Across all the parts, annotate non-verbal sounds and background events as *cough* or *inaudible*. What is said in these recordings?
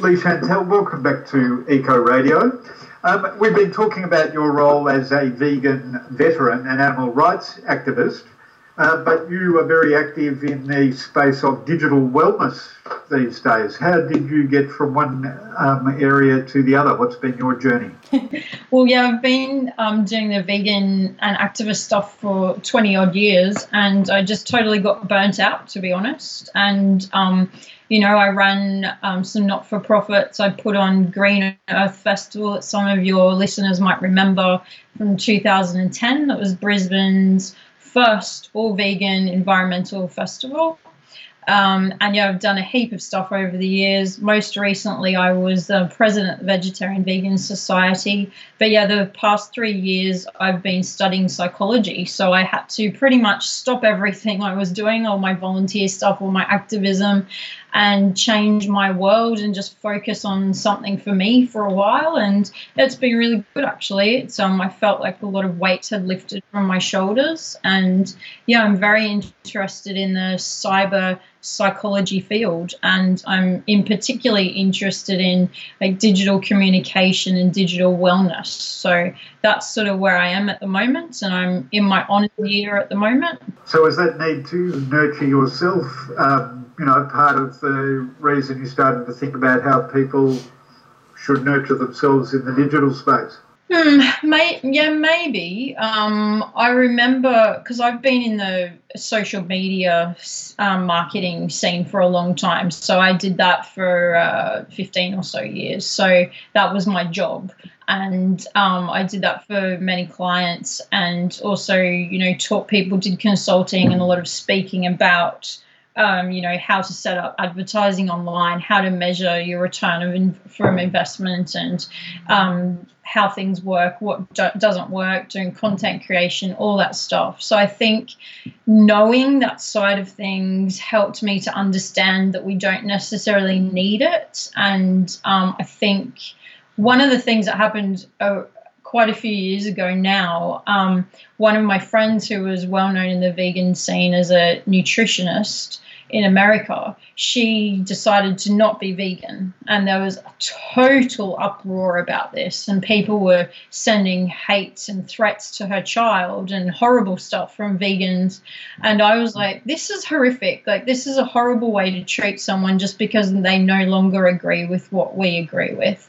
Leigh-Chantelle, welcome back to Eco Radio. Um, we've been talking about your role as a vegan veteran and animal rights activist. Uh, but you are very active in the space of digital wellness these days. How did you get from one um, area to the other? What's been your journey? *laughs* well, yeah, I've been um, doing the vegan and activist stuff for 20 odd years, and I just totally got burnt out, to be honest. And, um, you know, I ran um, some not for profits. I put on Green Earth Festival that some of your listeners might remember from 2010. That was Brisbane's first all vegan environmental festival. Um, and yeah, I've done a heap of stuff over the years. Most recently, I was the president of the Vegetarian Vegan Society. But yeah, the past three years, I've been studying psychology. So I had to pretty much stop everything I was doing, all my volunteer stuff, all my activism, and change my world and just focus on something for me for a while. And it's been really good actually. It's um I felt like a lot of weight had lifted from my shoulders. And yeah, I'm very interested in the cyber psychology field and I'm in particularly interested in like digital communication and digital wellness. So that's sort of where I am at the moment and I'm in my honors year at the moment. So is that need to nurture yourself um, you know, part of the reason you started to think about how people should nurture themselves in the digital space? Hmm, may, yeah, maybe. Um, I remember because I've been in the social media um, marketing scene for a long time. So I did that for uh, 15 or so years. So that was my job. And um, I did that for many clients and also, you know, taught people, did consulting and a lot of speaking about um, you know how to set up advertising online, how to measure your return of in, from investment, and um, how things work, what do- doesn't work, doing content creation, all that stuff. So I think knowing that side of things helped me to understand that we don't necessarily need it, and um, I think one of the things that happened. Uh, quite a few years ago now, um, one of my friends who was well known in the vegan scene as a nutritionist in America, she decided to not be vegan. And there was a total uproar about this. And people were sending hates and threats to her child and horrible stuff from vegans. And I was like, this is horrific. Like, this is a horrible way to treat someone just because they no longer agree with what we agree with.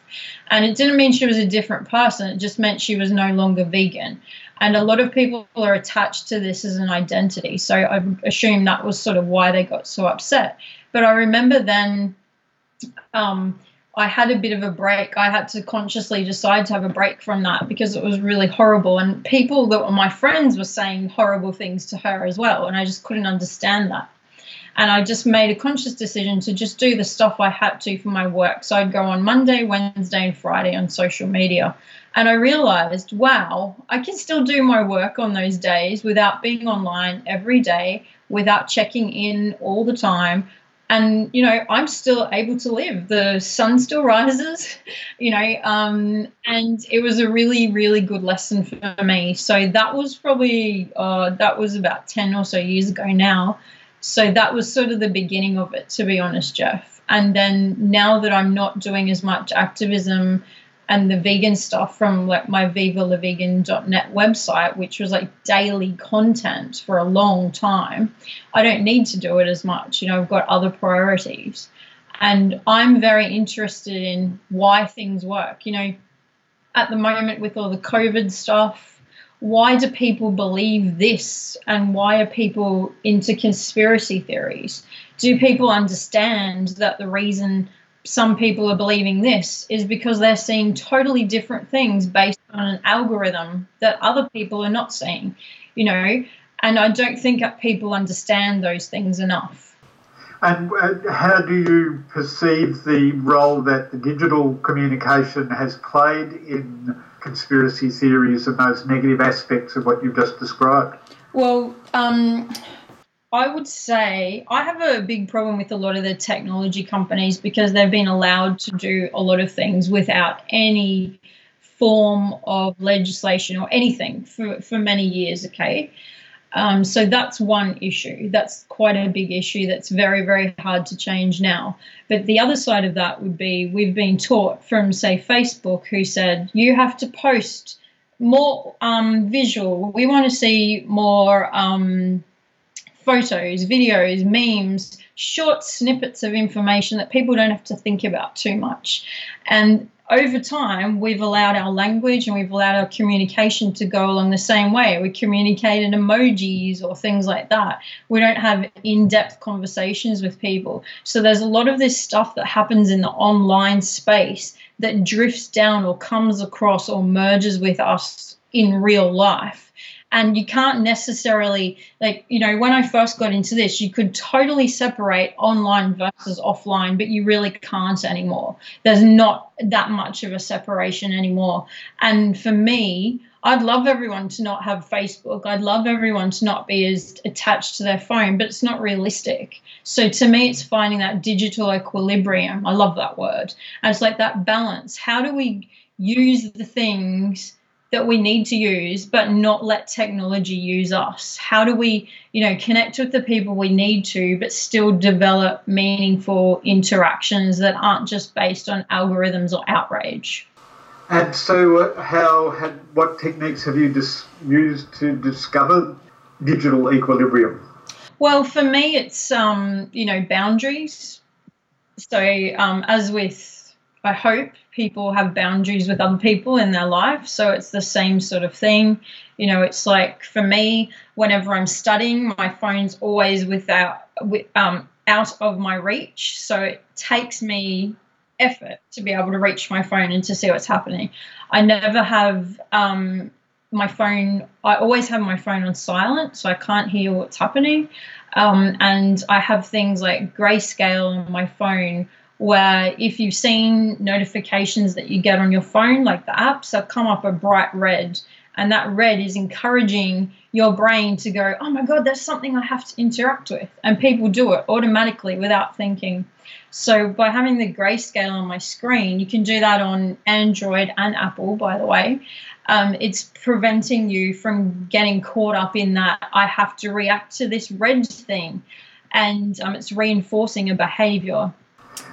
And it didn't mean she was a different person, it just meant she was no longer vegan. And a lot of people are attached to this as an identity. So I assume that was sort of why they got so upset. But I remember then um, I had a bit of a break. I had to consciously decide to have a break from that because it was really horrible. And people that were my friends were saying horrible things to her as well. And I just couldn't understand that. And I just made a conscious decision to just do the stuff I had to for my work. So I'd go on Monday, Wednesday, and Friday on social media. And I realized, wow, I can still do my work on those days without being online every day, without checking in all the time. And, you know, I'm still able to live. The sun still *laughs* rises, you know, um, and it was a really, really good lesson for me. So that was probably, uh, that was about 10 or so years ago now so that was sort of the beginning of it, to be honest, Jeff. And then now that I'm not doing as much activism and the vegan stuff from like my vivalavegan.net website, which was like daily content for a long time, I don't need to do it as much. You know, I've got other priorities. And I'm very interested in why things work. You know, at the moment with all the COVID stuff, why do people believe this and why are people into conspiracy theories? Do people understand that the reason some people are believing this is because they're seeing totally different things based on an algorithm that other people are not seeing, you know? And I don't think that people understand those things enough. And uh, how do you perceive the role that the digital communication has played in conspiracy theories and those negative aspects of what you've just described? Well, um, I would say I have a big problem with a lot of the technology companies because they've been allowed to do a lot of things without any form of legislation or anything for, for many years, okay? Um, so that's one issue. That's quite a big issue that's very, very hard to change now. But the other side of that would be we've been taught from, say, Facebook, who said you have to post more um, visual. We want to see more um, photos, videos, memes, short snippets of information that people don't have to think about too much. And over time, we've allowed our language and we've allowed our communication to go along the same way. We communicate in emojis or things like that. We don't have in depth conversations with people. So there's a lot of this stuff that happens in the online space that drifts down or comes across or merges with us in real life and you can't necessarily like you know when i first got into this you could totally separate online versus offline but you really can't anymore. There's not that much of a separation anymore. And for me i'd love everyone to not have facebook. I'd love everyone to not be as attached to their phone but it's not realistic. So to me it's finding that digital equilibrium. I love that word. And it's like that balance. How do we use the things that we need to use but not let technology use us. How do we you know connect with the people we need to but still develop meaningful interactions that aren't just based on algorithms or outrage? And so uh, how had what techniques have you dis- used to discover digital equilibrium? Well for me it's um you know boundaries. So um, as with I hope people have boundaries with other people in their life. So it's the same sort of thing. You know, it's like for me, whenever I'm studying, my phone's always without, um, out of my reach. So it takes me effort to be able to reach my phone and to see what's happening. I never have um, my phone, I always have my phone on silent, so I can't hear what's happening. Um, and I have things like grayscale on my phone where if you've seen notifications that you get on your phone, like the apps, have come up a bright red. And that red is encouraging your brain to go, oh my God, there's something I have to interact with. And people do it automatically without thinking. So by having the grayscale on my screen, you can do that on Android and Apple, by the way. Um, it's preventing you from getting caught up in that I have to react to this red thing. And um, it's reinforcing a behavior.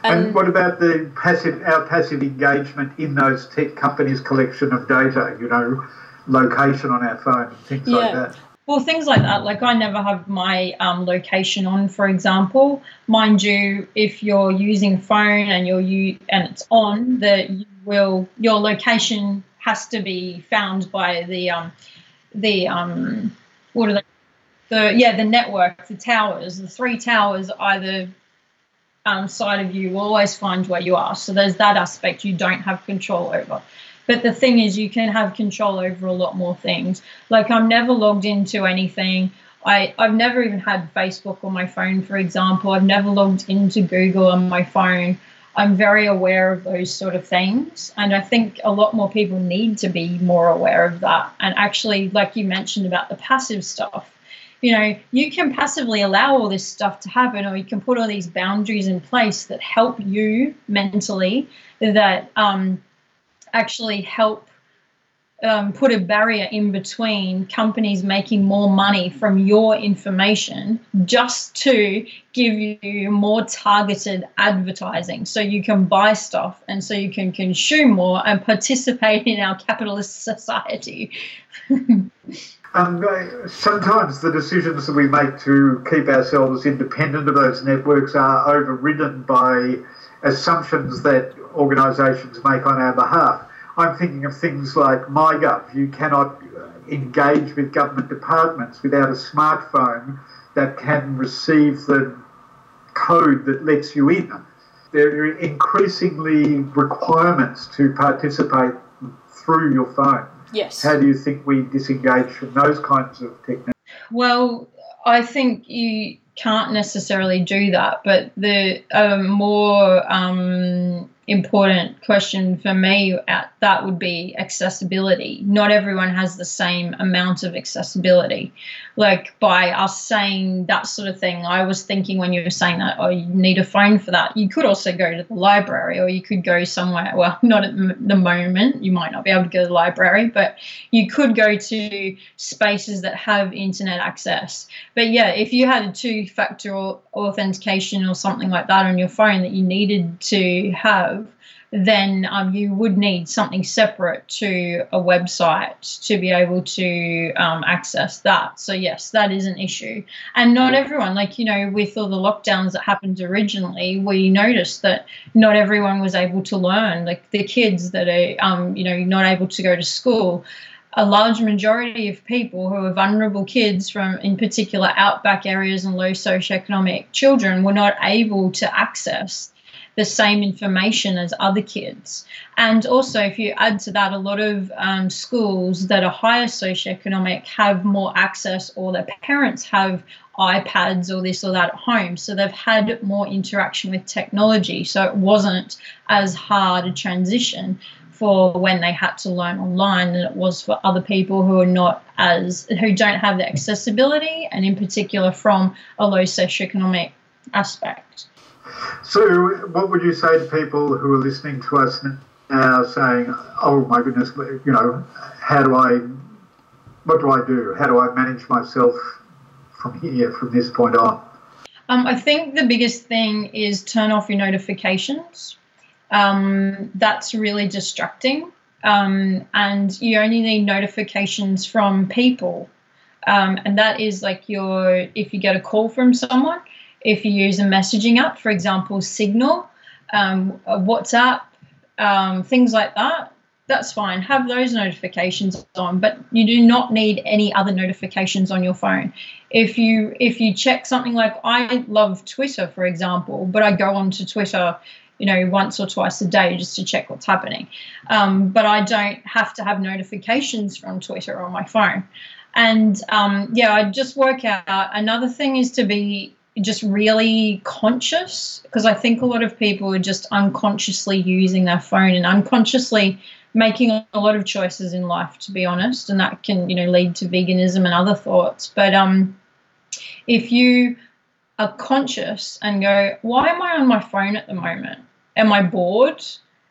And, and, what about the passive, our passive engagement in those tech companies' collection of data? You know, location on our phone, things yeah. like that. Well, things like that. Like I never have my um, location on, for example. Mind you, if you're using phone and you're you and it's on, that you will your location has to be found by the um, the um, what are they? The yeah, the network, the towers, the three towers either um, side of you will always find where you are. So there's that aspect you don't have control over. But the thing is, you can have control over a lot more things. Like I'm never logged into anything. I, I've never even had Facebook on my phone, for example. I've never logged into Google on my phone. I'm very aware of those sort of things. And I think a lot more people need to be more aware of that. And actually, like you mentioned about the passive stuff, you know, you can passively allow all this stuff to happen, or you can put all these boundaries in place that help you mentally, that um, actually help um, put a barrier in between companies making more money from your information just to give you more targeted advertising so you can buy stuff and so you can consume more and participate in our capitalist *laughs* society. *laughs* Um, sometimes the decisions that we make to keep ourselves independent of those networks are overridden by assumptions that organisations make on our behalf. I'm thinking of things like MyGov. You cannot uh, engage with government departments without a smartphone that can receive the code that lets you in. There are increasingly requirements to participate through your phone. Yes. How do you think we disengage from those kinds of techniques? Well, I think you can't necessarily do that, but the uh, more um, important question for me at that would be accessibility. Not everyone has the same amount of accessibility. like by us saying that sort of thing. I was thinking when you were saying that, oh, you need a phone for that. You could also go to the library or you could go somewhere. Well, *laughs* not at the moment. You might not be able to go to the library, but you could go to spaces that have internet access. But yeah, if you had a two factor authentication or something like that on your phone that you needed to have, then um, you would need something separate to a website to be able to um, access that. So, yes, that is an issue. And not everyone, like, you know, with all the lockdowns that happened originally, we noticed that not everyone was able to learn. Like the kids that are, um, you know, not able to go to school a large majority of people who are vulnerable kids from in particular outback areas and low socioeconomic children were not able to access the same information as other kids. And also, if you add to that, a lot of um, schools that are higher socioeconomic have more access, or their parents have iPads or this or that at home. So they've had more interaction with technology. So it wasn't as hard a transition for when they had to learn online than it was for other people who are not as who don't have the accessibility and in particular from a low socioeconomic aspect. So, what would you say to people who are listening to us now saying, oh my goodness, you know, how do I, what do I do? How do I manage myself from here, from this point on? Um, I think the biggest thing is turn off your notifications. Um, that's really distracting. Um, and you only need notifications from people. Um, and that is like your, if you get a call from someone, if you use a messaging app, for example, Signal, um, WhatsApp, um, things like that, that's fine. Have those notifications on, but you do not need any other notifications on your phone. If you if you check something like I love Twitter, for example, but I go onto Twitter, you know, once or twice a day just to check what's happening. Um, but I don't have to have notifications from Twitter on my phone. And um, yeah, I just work out. Another thing is to be just really conscious because I think a lot of people are just unconsciously using their phone and unconsciously making a lot of choices in life to be honest and that can you know lead to veganism and other thoughts. But um if you are conscious and go why am I on my phone at the moment? Am I bored?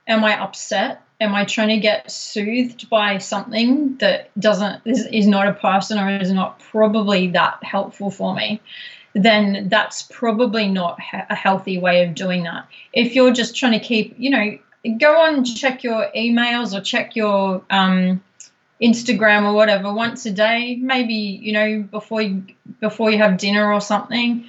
Am I upset? Am I trying to get soothed by something that doesn't is, is not a person or is not probably that helpful for me then that's probably not a healthy way of doing that. If you're just trying to keep, you know, go on check your emails or check your um, Instagram or whatever once a day, maybe you know before you before you have dinner or something.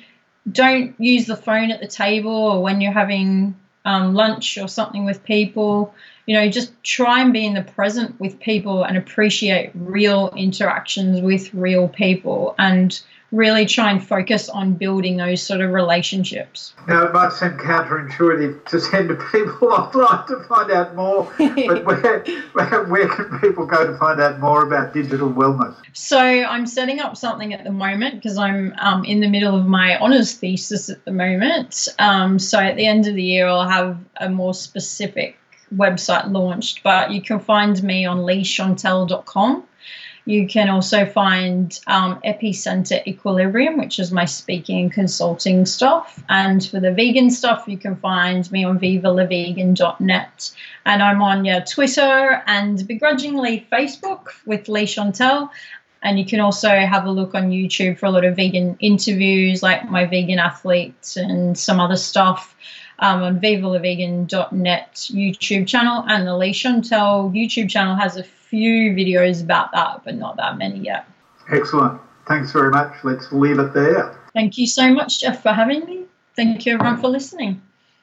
Don't use the phone at the table or when you're having um, lunch or something with people. You know, just try and be in the present with people and appreciate real interactions with real people and really try and focus on building those sort of relationships. Now, it might seem counterintuitive to send *laughs* people offline to find out more, but where, *laughs* where, where, can people go to find out more about digital wellness? So, I'm setting up something at the moment because I'm um, in the middle of my honours thesis at the moment. Um, so, at the end of the year, I'll have a more specific website launched, but you can find me on leechantelle.com. You can also find um, Epicenter Equilibrium, which is my speaking and consulting stuff. And for the vegan stuff, you can find me on vivalavegan.net. And I'm on yeah, Twitter and begrudgingly Facebook with Leigh-Chantelle. And you can also have a look on YouTube for a lot of vegan interviews, like my vegan athletes and some other stuff um, on vivalavegan.net YouTube channel. And the Leigh-Chantelle YouTube channel has a few videos about that, but not that many yet. Excellent. Thanks very much. Let's leave it there. Thank you so much, Jeff, for having me. Thank you, everyone, for listening.